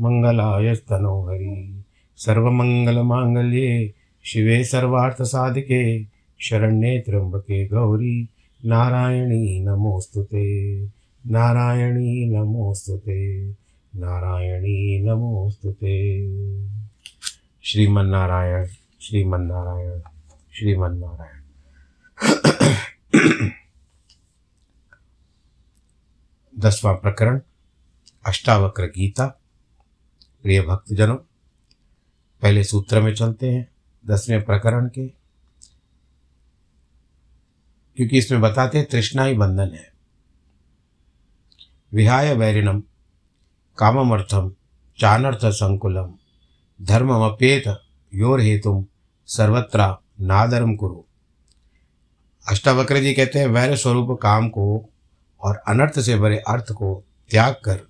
मङ्गलायस्तनोहरि सर्वमङ्गलमाङ्गल्ये शिवे सर्वार्थसाधिके, शरण्ये त्र्यम्बके गौरी। नारायणी नमोऽस्तु ते, नारायणी नमोऽस्तु ते, नारायणी नमोऽस्तु ते। श्रीमन्नारायण श्रीमन्नारायण श्रीमन्नारायण। दसवां प्रकरण, अष्टावक्र गीता। प्रिय भक्तजनों, पहले सूत्र में चलते हैं, दसवें प्रकरण के। क्योंकि इसमें बताते हैं तृष्णा ही बंधन है। विहाय वैरिणम, काममर्थम, चानर्थ संकुलम, धर्ममपेत योर हेतुम सर्वत्र नादरम कुरु। अष्टावक्र जी कहते हैं, वैर स्वरूप काम को और अनर्थ से भरे अर्थ को त्याग कर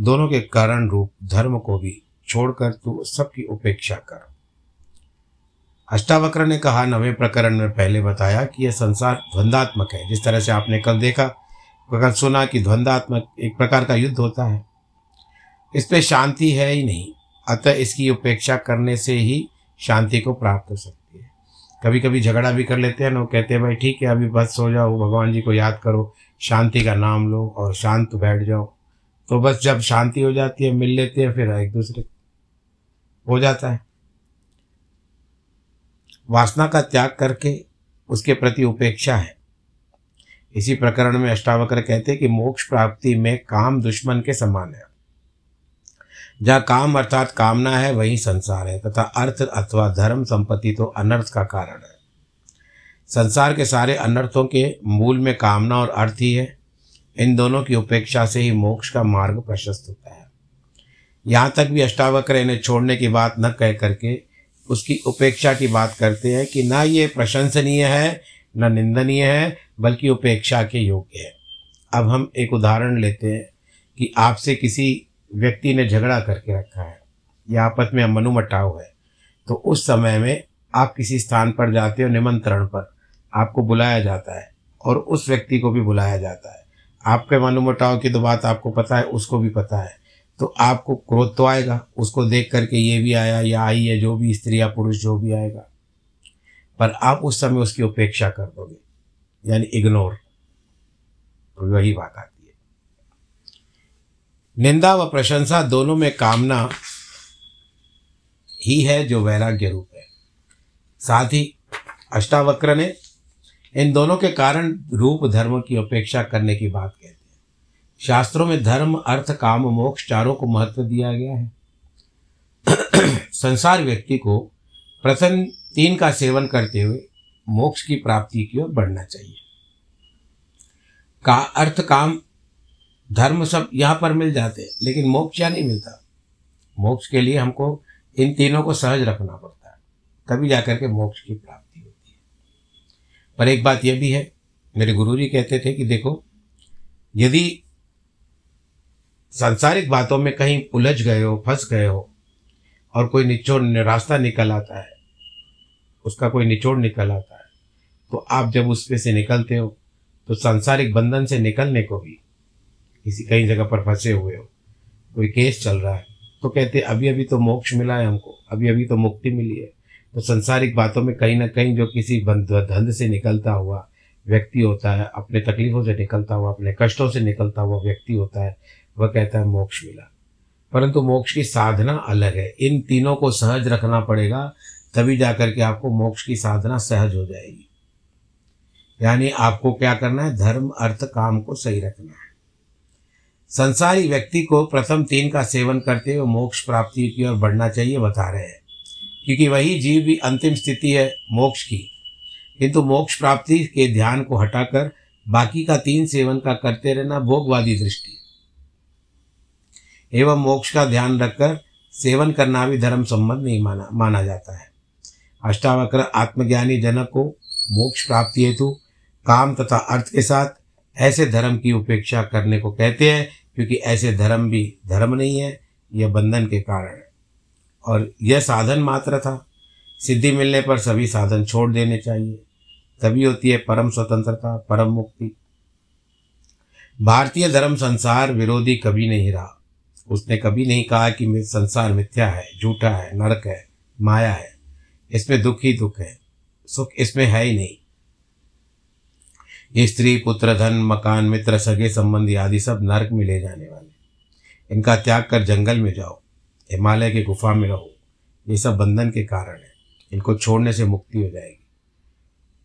दोनों के कारण रूप धर्म को भी छोड़कर तू सबकी उपेक्षा कर। अष्टावक्र ने कहा, नवे प्रकरण में पहले बताया कि यह संसार द्वंद्वात्मक है। जिस तरह से आपने कल देखा, कल सुना कि द्वंद्वात्मक एक प्रकार का युद्ध होता है। इस पर शांति है ही नहीं, अतः इसकी उपेक्षा करने से ही शांति को प्राप्त हो सकती है। कभी कभी झगड़ा भी कर लेते हैं लोग कहते हैं, भाई, ठीक है, अभी बस सो जाओ, भगवान जी को याद करो, शांति का नाम लो और शांत बैठ जाओ। तो बस जब शांति हो जाती है, मिल लेते हैं, फिर एक दूसरे हो जाता है। वासना का त्याग करके उसके प्रति उपेक्षा है। इसी प्रकरण में अष्टावक्र कहते हैं कि मोक्ष प्राप्ति में काम दुश्मन के समान है। जहाँ काम अर्थात कामना है, वही संसार है, तथा अर्थ अथवा धर्म संपत्ति तो अनर्थ का कारण है। संसार के सारे अनर्थों के मूल में कामना और अर्थ ही है। इन दोनों की उपेक्षा से ही मोक्ष का मार्ग प्रशस्त होता है। यहाँ तक भी अष्टावक्र इन्हें छोड़ने की बात न कह करके उसकी उपेक्षा की बात करते हैं कि ना ये प्रशंसनीय है, न निंदनीय है, बल्कि उपेक्षा के योग्य है। अब हम एक उदाहरण लेते हैं कि आपसे किसी व्यक्ति ने झगड़ा करके रखा है, या आपस में मनुमटाव है तो उस समय में आप किसी स्थान पर जाते हो निमंत्रण पर, आपको बुलाया जाता है और उस व्यक्ति को भी बुलाया जाता है। आपके मनोमटाव की तो बात आपको पता है, उसको भी पता है। तो आपको क्रोध तो आएगा, उसको देख करके ये भी आया, या आई है, जो भी स्त्री या पुरुष, जो भी आएगा। पर आप उस समय उसकी उपेक्षा कर दोगे, यानी इग्नोर तो वही बात आती है। निंदा व प्रशंसा दोनों में कामना ही है, जो वैराग्य रूप है। साथ ही अष्टावक्र ने इन दोनों के कारण रूप धर्म की अपेक्षा करने की बात कहते हैं। शास्त्रों में धर्म, अर्थ, काम, मोक्ष चारों को महत्व दिया गया है। संसार व्यक्ति को प्रथम तीन का सेवन करते हुए मोक्ष की प्राप्ति की ओर बढ़ना चाहिए। का अर्थ, काम, धर्म सब यहाँ पर मिल जाते हैं, लेकिन मोक्ष या नहीं मिलता? मोक्ष के लिए हमको इन तीनों को सहज रखना पड़ता है। तभी जाकर के मोक्ष की प्राप्ति। पर एक बात यह भी है, मेरे गुरु जी कहते थे कि देखो, यदि सांसारिक बातों में कहीं उलझ गए हो, फंस गए हो, और कोई निचोड़, रास्ता निकल आता है, उसका कोई निचोड़ निकल आता है तो आप जब उसमें से निकलते हो तो सांसारिक बंधन से निकलने को भी किसी कई जगह पर फंसे हुए हो, कोई केस चल रहा है तो कहते अभी अभी तो मोक्ष मिला है हमको अभी अभी तो मुक्ति मिली है। तो संसारिक बातों में कहीं ना कहीं जो किसी धंध से निकलता हुआ व्यक्ति होता है, अपने तकलीफ़ों से निकलता हुआ, अपने कष्टों से निकलता हुआ व्यक्ति होता है, वह कहता है मोक्ष मिला। परंतु मोक्ष की साधना अलग है। इन तीनों को सहज रखना पड़ेगा, तभी जाकर के आपको मोक्ष की साधना सहज हो जाएगी। यानी आपको क्या करना है? धर्म, अर्थ, काम को सही रखना है। संसारी व्यक्ति को प्रथम तीन का सेवन करते हुए मोक्ष प्राप्ति की ओर बढ़ना चाहिए, बता रहे हैं। क्योंकि वही जीव भी अंतिम स्थिति है मोक्ष की। किंतु मोक्ष प्राप्ति के ध्यान को हटाकर बाकी का तीन सेवन का करते रहना भोगवादी दृष्टि एवं मोक्ष का ध्यान रखकर सेवन करना भी धर्म संबंध नहीं माना माना जाता है। अष्टावक्र आत्मज्ञानी जनक को मोक्ष प्राप्ति हेतु काम तथा अर्थ के साथ ऐसे धर्म की उपेक्षा करने को कहते हैं, क्योंकि ऐसे धर्म भी धर्म नहीं है, यह बंधन के कारण है। और यह साधन मात्र था। सिद्धि मिलने पर सभी साधन छोड़ देने चाहिए। तभी होती है परम स्वतंत्रता, परम मुक्ति। भारतीय धर्म संसार विरोधी कभी नहीं रहा। उसने कभी नहीं कहा कि संसार मिथ्या है, झूठा है, नरक है, माया है। इसमें दुख ही दुख है। सुख इसमें है ही नहीं। स्त्री, पुत्र, धन, मकान, मित्र, सगे संबंधी आदि सब नरक में ले जाने वाले। इनका त्याग कर जंगल में जाओ। हिमालय की गुफा में रहो। ये सब बंधन के कारण है। इनको छोड़ने से मुक्ति हो जाएगी।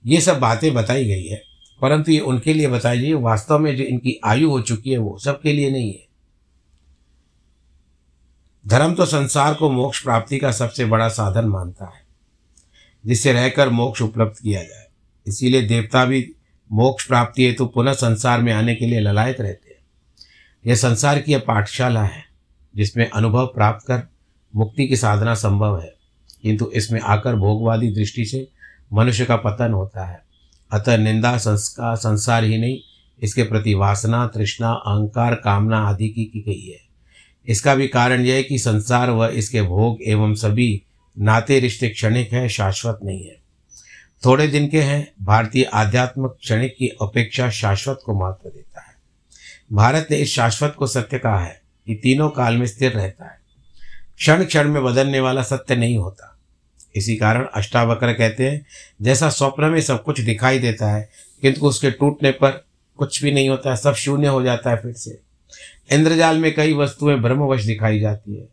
ये सब बातें बताई गई है, परंतु ये उनके लिए बताई गई वास्तव में जो इनकी आयु हो चुकी है वो सबके लिए नहीं है। धर्म तो संसार को मोक्ष प्राप्ति का सबसे बड़ा साधन मानता है, जिससे रहकर मोक्ष उपलब्ध किया जाए। इसीलिए देवता भी मोक्ष प्राप्ति है तो पुनः संसार में आने के लिए ललायत रहते हैं। यह संसार की यह पाठशाला है। जिसमें अनुभव प्राप्त कर मुक्ति की साधना संभव है। किंतु इसमें आकर भोगवादी दृष्टि से मनुष्य का पतन होता है। अतः निंदा संस्कार संसार ही नहीं, इसके प्रति वासना, तृष्णा, अहंकार, कामना आदि की की गई है। इसका भी कारण यह है कि संसार व इसके भोग एवं सभी नाते रिश्ते क्षणिक है, शाश्वत नहीं है। थोड़े दिन के हैं, भारतीय आध्यात्म क्षणिक की अपेक्षा शाश्वत को महत्व देता है। भारत ने इस शाश्वत को सत्य कहा है। कि तीनों काल में स्थिर रहता है। क्षण क्षण में बदलने वाला सत्य नहीं होता। इसी कारण अष्टावक्र कहते हैं, जैसा स्वप्न में सब कुछ दिखाई देता है, किंतु उसके टूटने पर कुछ भी नहीं होता, सब शून्य हो जाता है फिर से। इंद्रजाल में कई वस्तुएँ ब्रह्मवश दिखाई जाती है।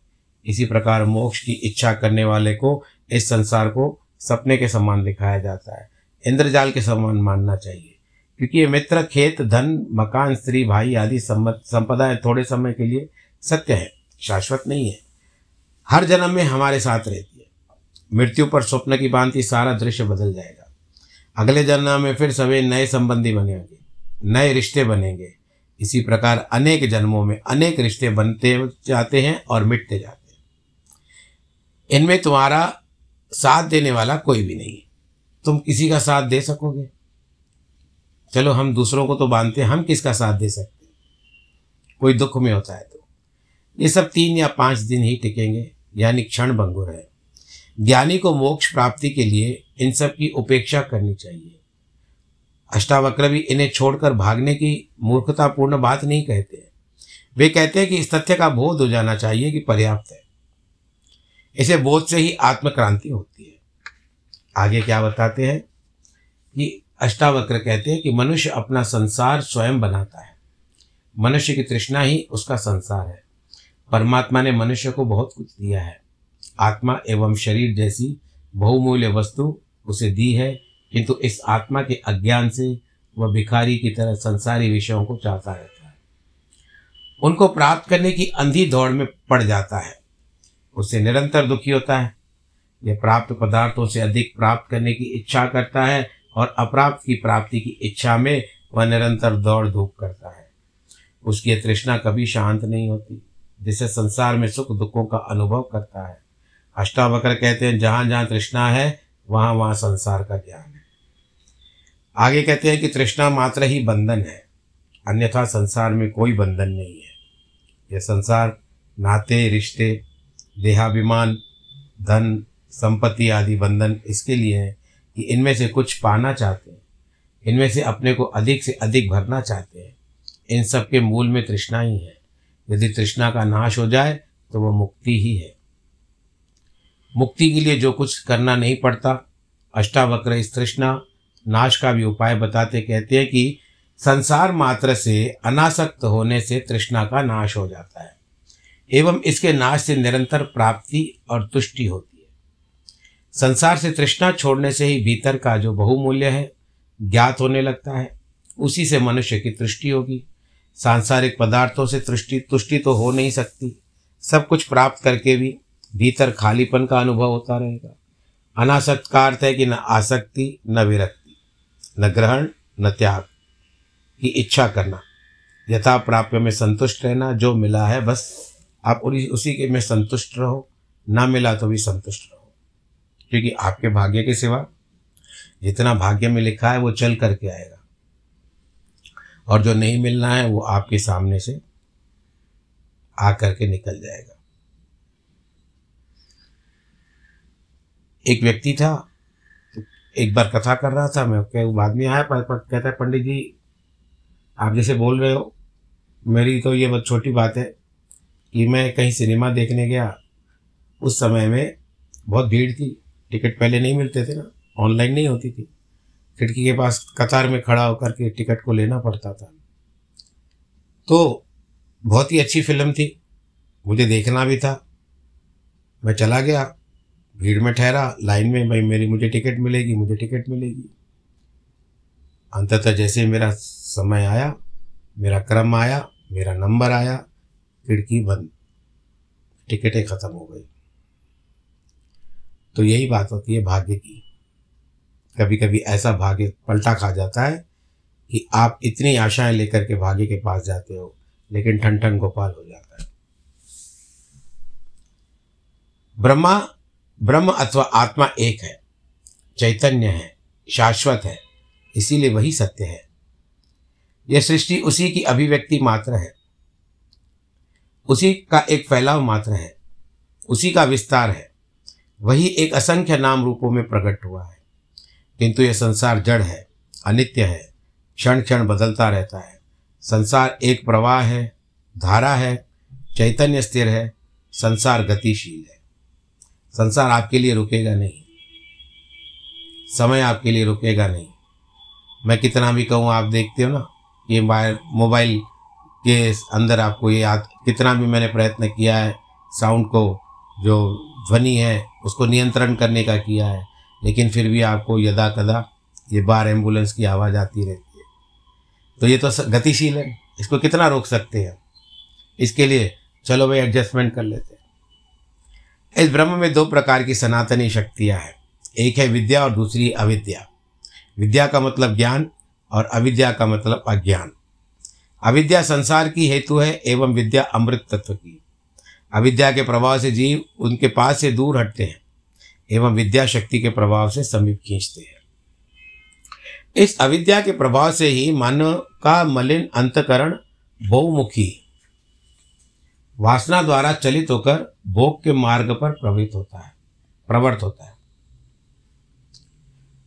इसी प्रकार मोक्ष की इच्छा करने वाले को इस संसार को सपने के समान दिखाया जाता है। इंद्रजाल के समान मानना चाहिए, क्योंकि ये मित्र, खेत, धन, मकान, स्त्री, भाई आदि संपदाएँ थोड़े समय के लिए सत्य है, शाश्वत नहीं है। हर जन्म में हमारे साथ रहती है। मृत्यु पर स्वप्न की भांति सारा दृश्य बदल जाएगा। अगले जन्म में फिर सभी नए संबंधी बनेंगे, नए रिश्ते बनेंगे। इसी प्रकार अनेक जन्मों में अनेक रिश्ते बनते जाते हैं और मिटते जाते हैं। इनमें तुम्हारा साथ देने वाला कोई भी नहीं तुम किसी का साथ दे सकोगे। चलो, हम दूसरों को तो बांधते हैं, हम किसका साथ दे सकते हैं? कोई दुख में होता है तो। ये सब तीन या पाँच दिन ही टिकेंगे, यानी क्षण भंगुर है। ज्ञानी को मोक्ष प्राप्ति के लिए इन सब की उपेक्षा करनी चाहिए। अष्टावक्र भी इन्हें छोड़कर भागने की मूर्खतापूर्ण बात नहीं कहते वे कहते हैं कि इस तथ्य का बोध हो जाना चाहिए कि पर्याप्त है। इसे बोध से ही आत्मक्रांति होती है। आगे क्या बताते हैं? कि अष्टावक्र कहते हैं कि मनुष्य अपना संसार स्वयं बनाता है। मनुष्य की तृष्णा ही उसका संसार है। परमात्मा ने मनुष्य को बहुत कुछ दिया है। आत्मा एवं शरीर जैसी बहुमूल्य वस्तु उसे दी है, किंतु इस आत्मा के अज्ञान से वह भिखारी की तरह संसारी विषयों को चाहता रहता है। उनको प्राप्त करने की अंधी दौड़ में पड़ जाता है। उससे निरंतर दुखी होता है। यह प्राप्त पदार्थों से अधिक प्राप्त करने की इच्छा करता है और अप्राप्त की प्राप्ति की इच्छा में वह निरंतर दौड़ धूप करता है। उसकी तृष्णा कभी शांत नहीं होती। जिसे संसार में सुख दुखों का अनुभव करता है। अष्टावक्र कहते हैं, जहाँ जहाँ तृष्णा है, वहाँ वहाँ संसार का ज्ञान है। आगे कहते हैं कि तृष्णा मात्र ही बंधन है, अन्यथा संसार में कोई बंधन नहीं है। यह संसार, नाते, रिश्ते, देहाभिमान, धन, संपत्ति आदि बंधन इसके लिए है कि इनमें से कुछ पाना चाहते हैं। इनमें से अपने को अधिक से अधिक भरना चाहते हैं। इन सब के मूल में तृष्णा ही है। यदि तृष्णा का नाश हो जाए तो वह मुक्ति ही है। मुक्ति के लिए जो कुछ करना नहीं पड़ता। अष्टावक्र इस तृष्णा, नाश का भी उपाय बताते कहते हैं कि संसार मात्र से अनासक्त होने से तृष्णा का नाश हो जाता है। एवं इसके नाश से निरंतर प्राप्ति और तुष्टि होती है। संसार से तृष्णा छोड़ने से ही भीतर का जो बहुमूल्य है, ज्ञात होने लगता है। उसी से मनुष्य की तुष्टि होगी। सांसारिक पदार्थों से तुष्टि तुष्टि तो हो नहीं सकती। सब कुछ प्राप्त करके भी भीतर खालीपन का अनुभव होता रहेगा। अनासक्त का अर्थ है कि न आसक्ति, न विरक्ति, न ग्रहण, न त्याग। की इच्छा करना, यथा प्राप्य में संतुष्ट रहना, जो मिला है बस। आप उसी के में संतुष्ट रहो, ना मिला तो भी संतुष्ट रहो। क्योंकि आपके भाग्य के सिवा जितना भाग्य में लिखा है वो चल करके आएगा। और जो नहीं मिलना है वो आपके सामने से आ करके निकल जाएगा। एक व्यक्ति था एक बार कथा कर रहा था मैं क्या बाद में आया पर, पर कहता है पंडित जी आप जैसे बोल रहे हो मेरी तो ये बहुत छोटी बात है कि मैं कहीं सिनेमा देखने गया उस समय में बहुत भीड़ थी टिकट पहले नहीं मिलते थे ना ऑनलाइन नहीं होती थी। खिड़की के पास कतार में खड़ा होकर के टिकट को लेना पड़ता था। तो बहुत ही अच्छी फ़िल्म थी। मुझे देखना भी था। मैं चला गया। भीड़ में ठहरा। लाइन में भाई, मेरी, मुझे टिकट मिलेगी, मुझे टिकट मिलेगी। अंततः जैसे मेरा समय आया, मेरा क्रम आया, मेरा नंबर आया, खिड़की बंद। टिकटें ख़त्म हो गई। तो यही बात होती है भाग्य की। कभी कभी ऐसा भाग्य पलटा खा जाता है कि आप इतनी आशाएँ लेकर के भाग्य के पास जाते हो, लेकिन ठन ठन गोपाल हो जाता है। ब्रह्मा, ब्रह्म अथवा आत्मा एक है, चैतन्य है, शाश्वत है, इसीलिए वही सत्य है। यह सृष्टि उसी की अभिव्यक्ति मात्र है। उसी का एक फैलाव मात्र है, उसी का विस्तार है, वही एक असंख्य नाम रूपों में प्रकट हुआ है। किंतु यह संसार जड़ है, अनित्य है क्षण क्षण बदलता रहता है। संसार एक प्रवाह है, धारा है, चैतन्य स्थिर है, संसार गतिशील है। संसार आपके लिए रुकेगा नहीं, समय आपके लिए रुकेगा नहीं। मैं कितना भी कहूँ, आप देखते हो ना, ये मोबाइल के अंदर आपको ये याद, कितना भी मैंने प्रयत्न किया है, साउंड को जो ध्वनि है, उसको नियंत्रण करने का किया है लेकिन फिर भी आपको यदा कदा ये बार एंबुलेंस की आवाज़ आती रहती है। तो ये तो गतिशील है। इसको कितना रोक सकते हैं? इसके लिए चलो भाई एडजस्टमेंट कर लेते हैं। इस ब्रह्म में दो प्रकार की सनातनी शक्तियाँ हैं। एक है विद्या और दूसरी अविद्या। विद्या का मतलब ज्ञान और अविद्या का मतलब अज्ञान। अविद्या संसार की हेतु है एवं विद्या अमृत तत्व की। अविद्या के प्रभाव से जीव उनके पास से दूर हटते हैं। एवं विद्या शक्ति के प्रभाव से समीप खींचते हैं। इस अविद्या के प्रभाव से ही मानव का मलिन अंतकरण बहुमुखी, वासना द्वारा चलित होकर भोग के मार्ग पर प्रवृत्त होता है प्रवृत्त होता है।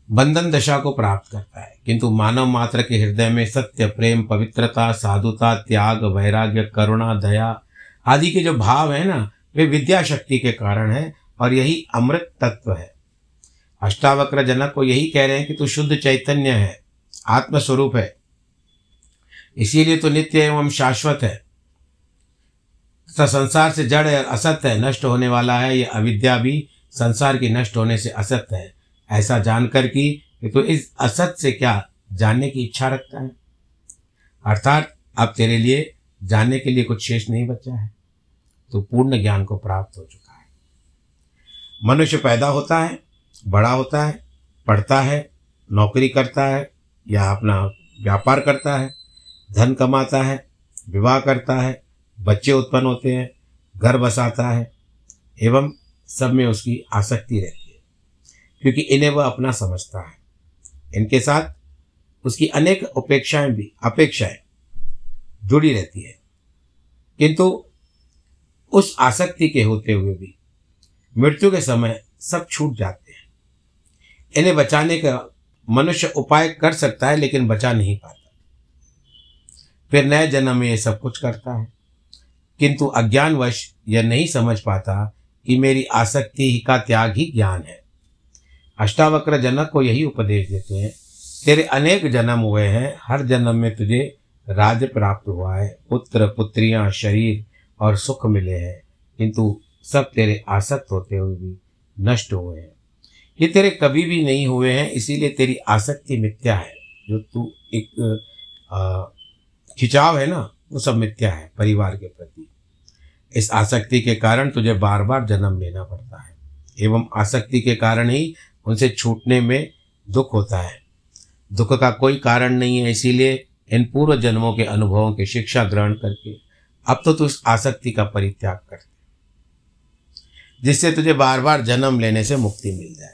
बंधन दशा को प्राप्त करता है, किंतु मानव मात्र के हृदय में सत्य, प्रेम, पवित्रता, साधुता, त्याग, वैराग्य, करुणा, दया आदि के जो भाव है ना, वे विद्या शक्ति के कारण है और यही अमृत तत्व है। अष्टावक्र जनक को यही कह रहे हैं कि तू शुद्ध चैतन्य है, आत्मस्वरूप है। इसीलिए तो नित्य एवं शाश्वत है। तथा संसार से जड़ है, असत्य है, नष्ट होने वाला है। यह अविद्या भी संसार की नष्ट होने से असत्य है। ऐसा जानकर कि तो इस असत से क्या जानने की इच्छा रखता है? अर्थात अब तेरे लिए जानने के लिए कुछ शेष नहीं बचा है। तो पूर्ण ज्ञान को प्राप्त हो चुका मनुष्य पैदा होता है, बड़ा होता है, पढ़ता है, नौकरी करता है, या अपना व्यापार करता है, धन कमाता है, विवाह करता है, बच्चे उत्पन्न होते हैं, घर बसाता है, एवं सब में उसकी आसक्ति रहती है, क्योंकि इन्हें वह अपना समझता है। इनके साथ उसकी अनेक अपेक्षाएँ भी, अपेक्षाएँ जुड़ी रहती है। किंतु उस आसक्ति के होते हुए भी मृत्यु के समय सब छूट जाते हैं। इन्हें बचाने का मनुष्य उपाय कर सकता है, लेकिन बचा नहीं पाता। फिर नए जन्म में ये सब कुछ करता है। किंतु अज्ञानवश यह नहीं समझ पाता कि मेरी आसक्ति का त्याग ही ज्ञान है। अष्टावक्र जनक को यही उपदेश देते हैं, तेरे अनेक जन्म हुए हैं, हर जन्म में तुझे राज्य प्राप्त हुआ है, पुत्र, पुत्रियाँ, शरीर और सुख मिले हैं। किंतु सब तेरे आसक्त होते हुए भी नष्ट हुए हैं। ये तेरे कभी भी नहीं हुए हैं, इसीलिए तेरी आसक्ति मिथ्या है। जो तू एक खिंचाव है ना, वो सब मिथ्या है परिवार के प्रति। इस आसक्ति के कारण तुझे बार बार जन्म लेना पड़ता है। एवं आसक्ति के कारण ही उनसे छूटने में दुख होता है। दुख का कोई कारण नहीं है, इसीलिए इन पूर्व जन्मों के अनुभवों की शिक्षा ग्रहण करके अब तो तू इस आसक्ति का परित्याग कर। जिससे तुझे बार बार जन्म लेने से मुक्ति मिल जाए।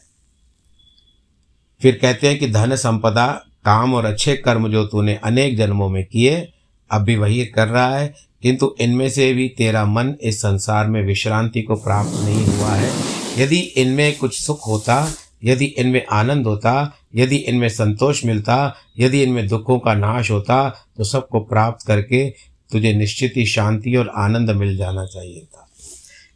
फिर कहते हैं कि धन संपदा, काम और अच्छे कर्म जो तूने अनेक जन्मों में किए, अब भी वही कर रहा है। किंतु इनमें से भी तेरा मन इस संसार में विश्रांति को प्राप्त नहीं हुआ है। यदि इनमें कुछ सुख होता, यदि इनमें आनंद होता, यदि इनमें संतोष मिलता, यदि इनमें दुखों का नाश होता तो सबको प्राप्त करके तुझे निश्चित ही शांति और आनंद मिल जाना चाहिए था।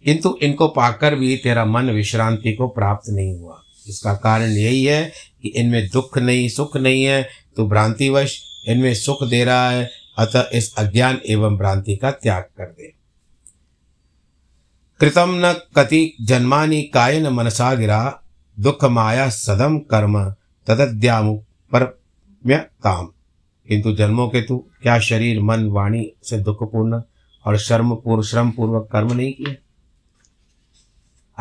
किंतु इनको पाकर भी तेरा मन विश्रांति को प्राप्त नहीं हुआ। इसका कारण यही है कि इनमें दुख नहीं, सुख नहीं है। तो भ्रांतिवश इनमें सुख दे रहा है, अतः इस अज्ञान एवं भ्रांति का त्याग कर दे। कृतम न कति जन्मानि कायन मनसा गिरा, दुख माया सदम कर्म तदद्यामु परम्यताम। किंतु जन्मों के तू क्या शरीर, मन, वाणी से दुखपूर्ण और शर्म पूर्व श्रम पूर्वक कर्म नहीं किए?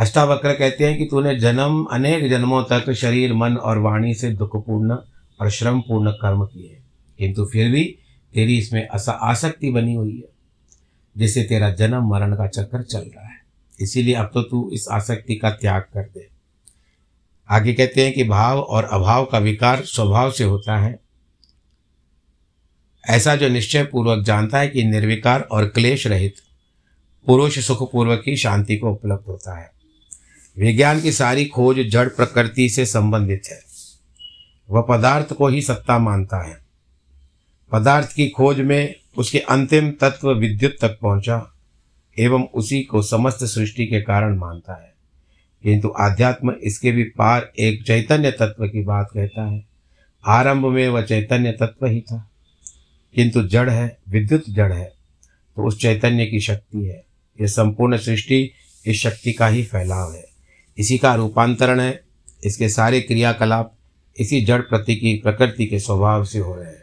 अष्टावक्र कहते हैं कि तूने जन्म, अनेक जन्मों तक शरीर, मन और वाणी से दुखपूर्ण और श्रम पूर्ण कर्म किए। किंतु फिर भी तेरी इसमें असा आसक्ति बनी हुई है, जिससे तेरा जन्म, मरण का चक्कर चल रहा है। इसीलिए अब तो तू इस आसक्ति का त्याग कर दे। आगे कहते हैं कि भाव और अभाव का विकार स्वभाव से होता है। ऐसा जो निश्चय पूर्वक जानता है कि निर्विकार और क्लेश रहित, पुरुष सुखपूर्वक ही शांति को उपलब्ध होता है। विज्ञान की सारी खोज जड़ प्रकृति से संबंधित है। वह पदार्थ को ही सत्ता मानता है। पदार्थ की खोज में उसके अंतिम तत्व विद्युत तक पहुँचा एवं उसी को समस्त सृष्टि के कारण मानता है। किंतु आध्यात्म इसके भी पार एक चैतन्य तत्व की बात कहता है। आरंभ में वह चैतन्य तत्व ही था। किंतु जड़ है, विद्युत जड़ है तो उस चैतन्य की शक्ति है। यह संपूर्ण सृष्टि इस शक्ति का ही फैलाव है। इसी का रूपांतरण है, इसके सारे क्रियाकलाप इसी जड़ प्रति की प्रकृति के स्वभाव से हो रहे हैं।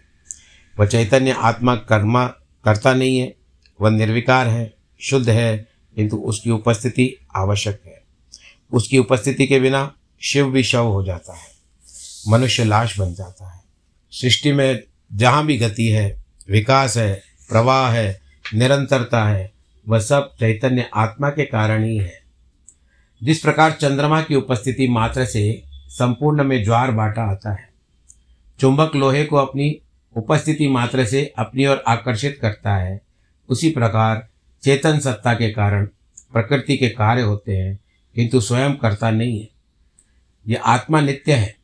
वह चैतन्य आत्मा कर्मा, करता नहीं है, वह निर्विकार है, शुद्ध है, किंतु उसकी उपस्थिति आवश्यक है। उसकी उपस्थिति के बिना शिव भी शव हो जाता है, मनुष्य लाश बन जाता है। सृष्टि में जहाँ भी गति है, विकास है, प्रवाह है, निरंतरता है, वह सब चैतन्य आत्मा के कारण ही है। जिस प्रकार चंद्रमा की उपस्थिति मात्र से संपूर्ण में ज्वार बाटा आता है, चुंबक लोहे को अपनी उपस्थिति मात्र से अपनी ओर आकर्षित करता है, उसी प्रकार चेतन सत्ता के कारण प्रकृति के कार्य होते हैं, किंतु स्वयं करता नहीं है। यह आत्मा नित्य है,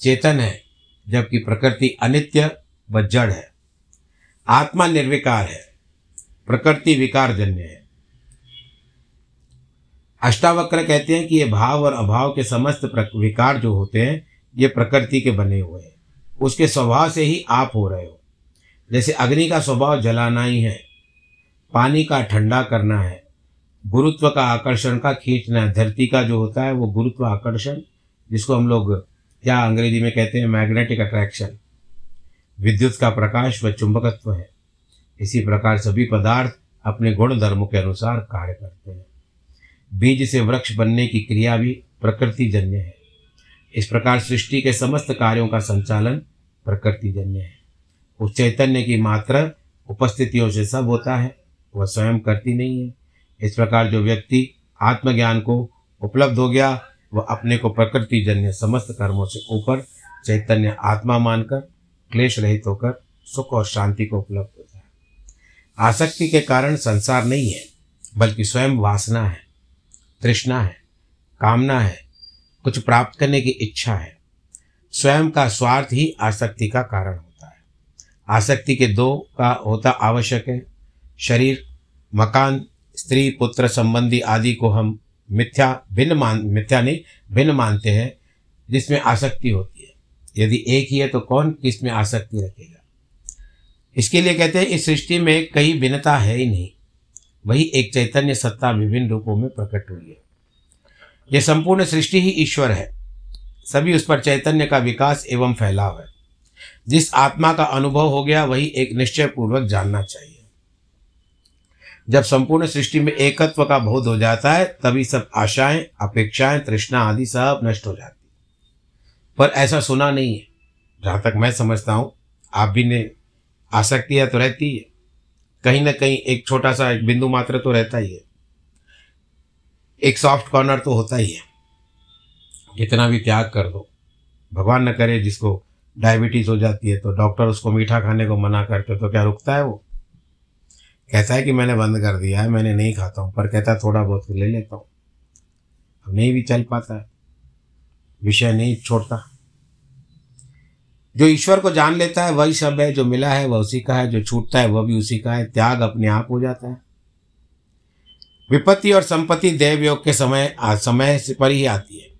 चेतन है, जबकि प्रकृति अनित्य व जड़ है। आत्मा निर्विकार है, प्रकृति विकार जन्य है। अष्टावक्र कहते हैं कि ये भाव और अभाव के समस्त विकार जो होते हैं, ये प्रकृति के बने हुए हैं। उसके स्वभाव से ही आप हो रहे हो। जैसे अग्नि का स्वभाव जलाना ही है, पानी का ठंडा करना है, गुरुत्व का आकर्षण का खींचना धरती का जो होता है वो गुरुत्व आकर्षण, जिसको हम लोग क्या अंग्रेज़ी में कहते हैं मैग्नेटिक अट्रैक्शन विद्युत का प्रकाश व चुंबकत्व है। इसी प्रकार सभी पदार्थ अपने गुण धर्मों के अनुसार कार्य करते हैं। बीज से वृक्ष बनने की क्रिया भी प्रकृति जन्य है। इस प्रकार सृष्टि के समस्त कार्यों का संचालन प्रकृति जन्य है। उस चैतन्य की मात्र उपस्थितियों से सब होता है, वह स्वयं करती नहीं है। इस प्रकार जो व्यक्ति आत्मज्ञान को उपलब्ध हो गया, वह अपने को प्रकृति जन्य समस्त कर्मों से ऊपर चैतन्य आत्मा मानकर, क्लेश रहित होकर, सुख और शांति को उपलब्ध होता है। आसक्ति के कारण संसार नहीं है, बल्कि स्वयं वासना है। तृष्णा है, कामना है, कुछ प्राप्त करने की इच्छा है। स्वयं का स्वार्थ ही आसक्ति का कारण होता है। आसक्ति के दो का होता आवश्यक है, शरीर, मकान, स्त्री, पुत्र, संबंधी आदि को हम मिथ्या, भिन्न मान, मिथ्या नहीं, भिन्न मानते हैं, जिसमें आसक्ति होती है। यदि एक ही है तो कौन किसमें आसक्ति रखेगा? इसके लिए कहते हैं, इस सृष्टि में कई भिन्नता है ही नहीं। वही एक चैतन्य सत्ता विभिन्न रूपों में प्रकट हुई है। यह संपूर्ण सृष्टि ही ईश्वर है। सभी उस पर चैतन्य का विकास एवं फैलाव है। जिस आत्मा का अनुभव हो गया, वही एक निश्चय पूर्वक जानना चाहिए। जब संपूर्ण सृष्टि में एकत्व का बोध हो जाता है, तभी सब आशाएँ, अपेक्षाएँ, तृष्णा आदि सब नष्ट हो जाती पर ऐसा सुना नहीं है। जहाँ तक मैं समझता हूँ, आप भी ने आसक्तियाँ तो रहती है। कहीं ना कहीं एक छोटा सा एक बिंदु मात्र तो रहता ही है। एक सॉफ्ट कॉर्नर तो होता ही है। कितना भी त्याग कर दो, भगवान न करे जिसको डायबिटीज़ हो जाती है तो डॉक्टर उसको मीठा खाने को मना करते तो क्या रुकता है वो? कहता है कि मैंने बंद कर दिया है, मैंने नहीं खाता हूँ, पर कहता है थोड़ा बहुत ले लेता हूँ। अब नहीं भी चल पाता है, विषय नहीं छोड़ता। जो ईश्वर को जान लेता है, वही सब है, जो मिला है, वह उसी का है, जो छूटता है, वह भी उसी का है। त्याग अपने आप हो जाता है। विपत्ति और संपत्ति देव योग के समय समय से पर ही आती है।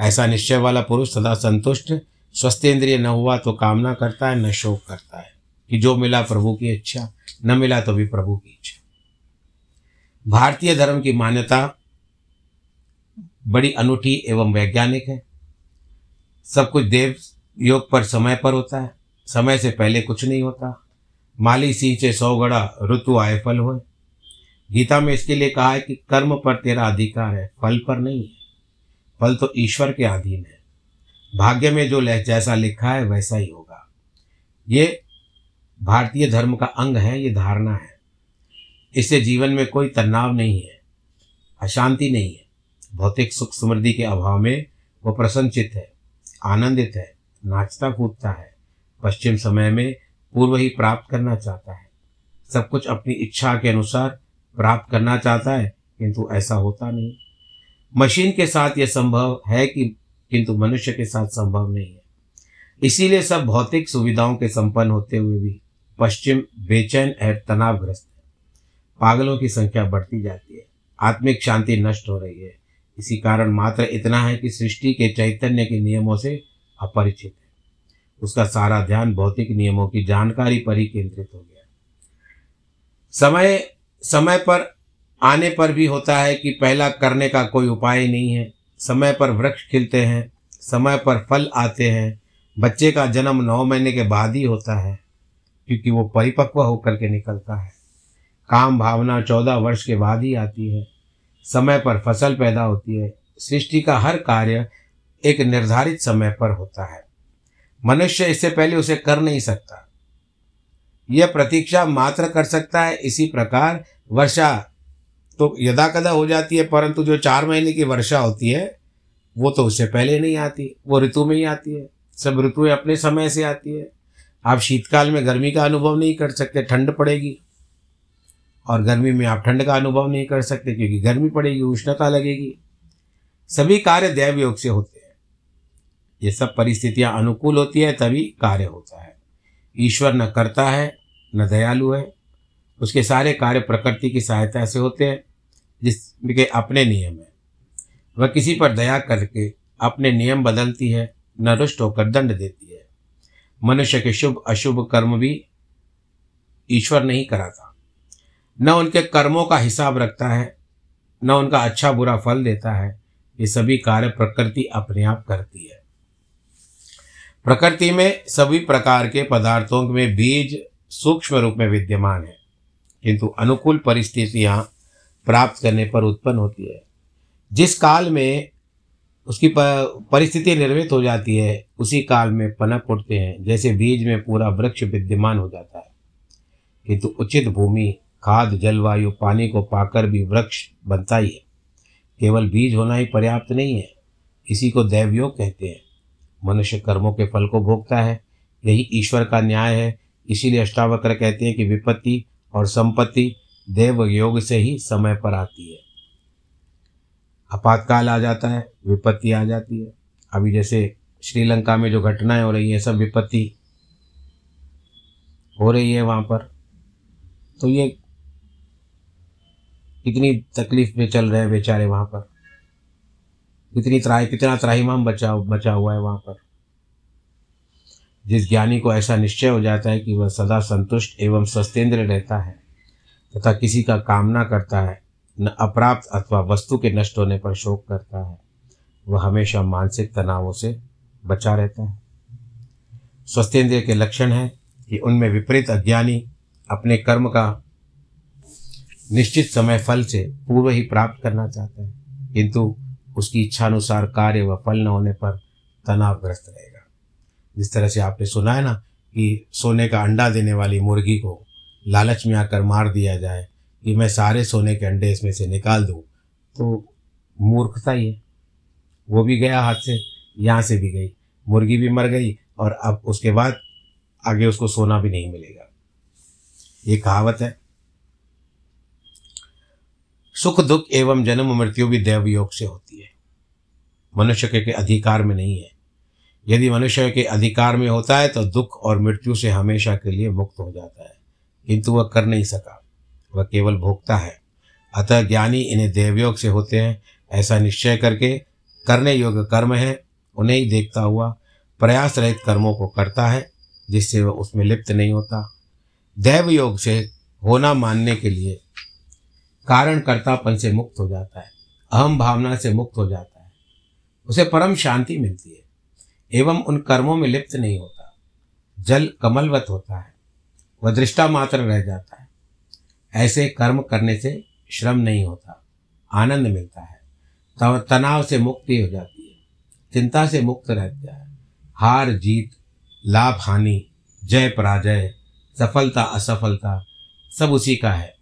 ऐसा निश्चय वाला पुरुष सदा संतुष्ट स्वस्थ इंद्रिय न हुआ तो कामना करता है, न शोक करता है। कि जो मिला प्रभु की इच्छा, न मिला तो भी प्रभु की इच्छा। भारतीय धर्म की मान्यता बड़ी अनूठी एवं वैज्ञानिक है। सब कुछ देव योग पर समय पर होता है। समय से पहले कुछ नहीं होता। माली सींचे सौ गड़ा ऋतु आए फल हो गीता में इसके लिए कहा है कि कर्म पर तेरा अधिकार है, फल पर नहीं है। फल तो ईश्वर के अधीन है। भाग्य में जो जैसा लिखा है, वैसा ही होगा। ये भारतीय धर्म का अंग है, ये धारणा है। इससे जीवन में कोई तनाव नहीं है, अशांति नहीं है। भौतिक सुख समृद्धि के अभाव में वो प्रसन्नचित है, आनंदित है। नाचता कूदता है। पश्चिम समय में पूर्व ही प्राप्त करना चाहता है। सब कुछ अपनी इच्छा के अनुसार प्राप्त करना चाहता है, किंतु ऐसा होता नहीं। मशीन के साथ यह संभव है कि, किंतु मनुष्य के साथ संभव नहीं है। इसीलिए सब भौतिक सुविधाओं के संपन्न होते हुए भी पश्चिम बेचैन और तनावग्रस्त है। पागलों की संख्या बढ़ती जाती है। आत्मिक शांति नष्ट हो रही है। इसी कारण मात्र इतना है कि सृष्टि के चैतन्य के नियमों से अपरिचित है। उसका सारा ध्यान भौतिक नियमों की जानकारी पर ही केंद्रित हो गया। समय समय पर आने पर भी होता है कि पहला करने का कोई उपाय नहीं है। समय पर वृक्ष खिलते हैं, समय पर फल आते हैं। बच्चे का जन्म नौ महीने के बाद ही होता है, क्योंकि वो परिपक्व होकर के निकलता है। काम भावना चौदह वर्ष के बाद ही आती है। समय पर फ़सल पैदा होती है। सृष्टि का हर कार्य एक निर्धारित समय पर होता है। मनुष्य इससे पहले उसे कर नहीं सकता। यह प्रतीक्षा मात्र कर सकता है, इसी प्रकार वर्षा तो यदा कदा हो जाती है, परंतु जो चार महीने की वर्षा होती है, वो तो उससे पहले नहीं आती, वो ऋतु में ही आती है। सब ऋतुएँ अपने समय से आती है। आप शीतकाल में गर्मी का अनुभव नहीं कर सकते, ठंड पड़ेगी। और गर्मी में आप ठंड का अनुभव नहीं कर सकते, क्योंकि गर्मी पड़ेगी, उष्णता लगेगी। सभी कार्य दैव योग से होते हैं। ये सब परिस्थितियाँ अनुकूल होती है, तभी कार्य होता है। ईश्वर न करता है, न दयालु है। उसके सारे कार्य प्रकृति की सहायता से होते हैं जिसके अपने नियम हैं। वह किसी पर दया करके अपने नियम बदलती है न रुष्ट होकर दंड देती है। मनुष्य के शुभ, अशुभ कर्म भी ईश्वर नहीं कराता। न उनके कर्मों का हिसाब रखता है, न उनका अच्छा बुरा फल देता है। ये सभी कार्य प्रकृति अपने आप करती है। प्रकृति में सभी प्रकार के पदार्थों में बीज सूक्ष्म रूप में विद्यमान है। किंतु अनुकूल परिस्थितियाँ प्राप्त करने पर उत्पन्न होती है। जिस काल में उसकी परिस्थिति निर्मित हो जाती है, उसी काल में पनप उठते हैं, जैसे बीज में पूरा वृक्ष विद्यमान हो जाता है। किंतु उचित भूमि, खाद, जलवायु, पानी को पाकर भी वृक्ष बनता ही है। केवल बीज होना ही पर्याप्त नहीं है, इसी को दैवयोग कहते हैं। मनुष्य कर्मों के फल को भोगता है। यही ईश्वर का न्याय है। इसीलिए अष्टावक्र कहते हैं कि विपत्ति और संपत्ति देव योग से ही समय पर आती है। आपातकाल आ जाता है, विपत्ति आ जाती है। अभी जैसे श्रीलंका में जो घटनाएँ हो रही हैं, सब विपत्ति हो रही है वहाँ पर। तो ये कितनी तकलीफ़ में चल रहे हैं बेचारे वहाँ पर। कितनी त्राही, कितना त्राहीमाम बचा बचा हुआ है वहाँ पर। जिस ज्ञानी को ऐसा निश्चय हो जाता है कि वह सदा संतुष्ट एवं स्वस्थेंद्र रहता है, तथा किसी का कामना करता है, न अप्राप्त अथवा वस्तु के नष्ट होने पर शोक करता है, वह हमेशा मानसिक तनावों से बचा रहता है। स्वस्थेंद्रिय के लक्षण है कि उनमें विपरीत अज्ञानी अपने कर्म का निश्चित समय फल से पूर्व ही प्राप्त करना चाहते हैं। किंतु उसकी इच्छानुसार कार्य व फल न होने पर तनावग्रस्त रहेगा। जिस तरह से आपने सुना है ना कि सोने का अंडा देने वाली मुर्गी को लालच में आकर मार दिया जाए कि मैं सारे सोने के अंडे इसमें से निकाल दूँ तो मूर्खता ही है। वो भी गया हाथ से, यहाँ से भी गई। मुर्गी भी मर गई और अब उसके बाद आगे उसको सोना भी नहीं मिलेगा। ये कहावत है सुख, दुख एवं जन्म मृत्यु भी दैव योग से होती है। मनुष्य के अधिकार में नहीं है। यदि मनुष्य के अधिकार में होता है तो दुख और मृत्यु से हमेशा के लिए मुक्त हो जाता है। किंतु वह कर नहीं सका। वह केवल भोगता है। अतः ज्ञानी इन्हें देवयोग से होते हैं। ऐसा निश्चय करके करने योग्य कर्म है। उन्हें ही देखता हुआ प्रयास रहित कर्मों को करता है, जिससे वह उसमें लिप्त नहीं होता। दैव योग से होना मानने के लिए कारण कर्तापन से मुक्त हो जाता है, अहम भावना से मुक्त हो जाता है। उसे परम शांति मिलती है, एवं उन कर्मों में लिप्त नहीं होता। जल कमलवत होता है, वह दृष्टा मात्र रह जाता है। ऐसे कर्म करने से श्रम नहीं होता, आनंद मिलता है। तब तनाव से मुक्ति हो जाती है, चिंता से मुक्त रहता है। हार, जीत, लाभ, हानि, जय, पराजय, सफलता, असफलता, सब उसी का है।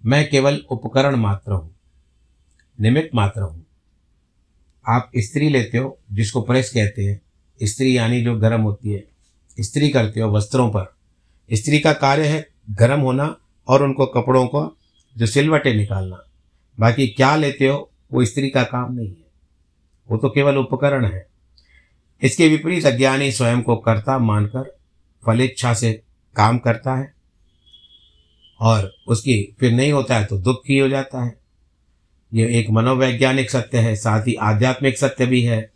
मैं केवल उपकरण मात्र हूँ, निमित्त मात्र हूँ। आप स्त्री लेते हो, जिसको प्रेस कहते हैं, स्त्री यानी जो गर्म होती है, स्त्री करते हो वस्त्रों पर। स्त्री का कार्य है गर्म होना और उनको कपड़ों को जो सिलवटें निकालना। बाकी क्या लेते हो, वो स्त्री का काम नहीं है। वो तो केवल उपकरण है। इसके विपरीत अज्ञानी स्वयं को कर्ता मानकर फलेच्छा से काम करता है। और उसकी फिर नहीं होता है तो दुख ही हो जाता है। ये एक मनोवैज्ञानिक सत्य है, साथ ही आध्यात्मिक सत्य भी है।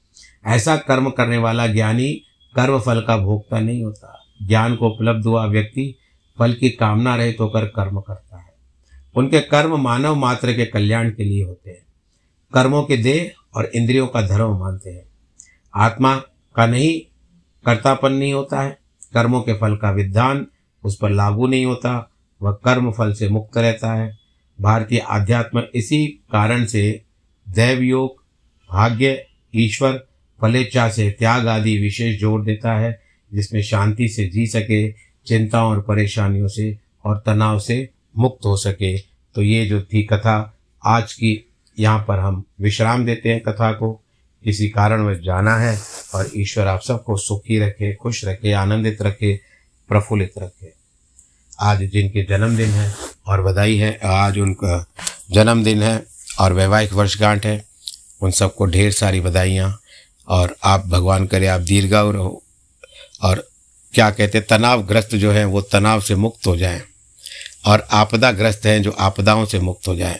ऐसा कर्म करने वाला ज्ञानी कर्म फल का भोगता नहीं होता। ज्ञान को उपलब्ध हुआ व्यक्ति फल की कामना रहित तो होकर कर्म करता है। उनके कर्म मानव मात्र के कल्याण के लिए होते हैं। कर्मों के देह और इंद्रियों का धर्म मानते हैं। आत्मा का नहीं, कर्तापन नहीं होता है। कर्मों के फल का विधान उस पर लागू नहीं होता। वह कर्म फल से मुक्त रहता है। भारतीय आध्यात्म इसी कारण से दैवयोग, भाग्य, ईश्वर, फलेच्छा से त्याग आदि विशेष ज़ोर देता है, जिसमें शांति से जी सके, चिंताओं और परेशानियों से और तनाव से मुक्त हो सके। तो ये जो थी कथा, आज की यहाँ पर हम विश्राम देते हैं कथा को। किसी कारणवश जाना है और ईश्वर आप सबको सुखी रखे, खुश रखे, आनंदित रखे, प्रफुल्लित रखे। आज जिनके जन्मदिन है और बधाई है। आज उनका जन्मदिन है और वैवाहिक वर्षगांठ है। उन सबको ढेर सारी बधाइयाँ और आप भगवान करे आप दीर्घाव रहो। और क्या कहते हैं, तनावग्रस्त जो हैं, वो तनाव से मुक्त हो जाएँ और आपदाग्रस्त हैं जो आपदाओं से मुक्त हो जाएँ।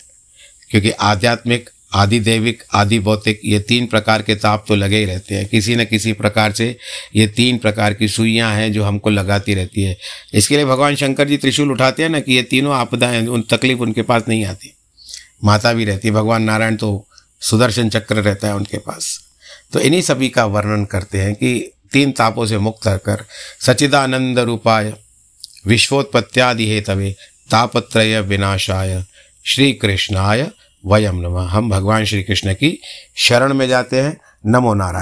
क्योंकि आध्यात्मिक आदि दैविक आदि भौतिक ये तीन प्रकार के ताप तो लगे ही रहते हैं। किसी न किसी प्रकार से ये तीन प्रकार की सुइयाँ हैं जो हमको लगाती रहती है। इसके लिए भगवान शंकर जी त्रिशूल उठाते हैं ना कि ये तीनों आपदाएँ उन तकलीफ़ उनके पास नहीं आती। माता भी रहती है, भगवान नारायण तो सुदर्शन चक्र रहता है उनके पास। तो इन्हीं सभी का वर्णन करते हैं कि तीन तापों से मुक्त कर सचिदानंद रूपाय, विश्वोत्पत्त्यादि हेतवे तापत्रय विनाशाय श्री कृष्णाय वयम नम। हम भगवान श्री कृष्ण की शरण में जाते हैं। नमो नारायण।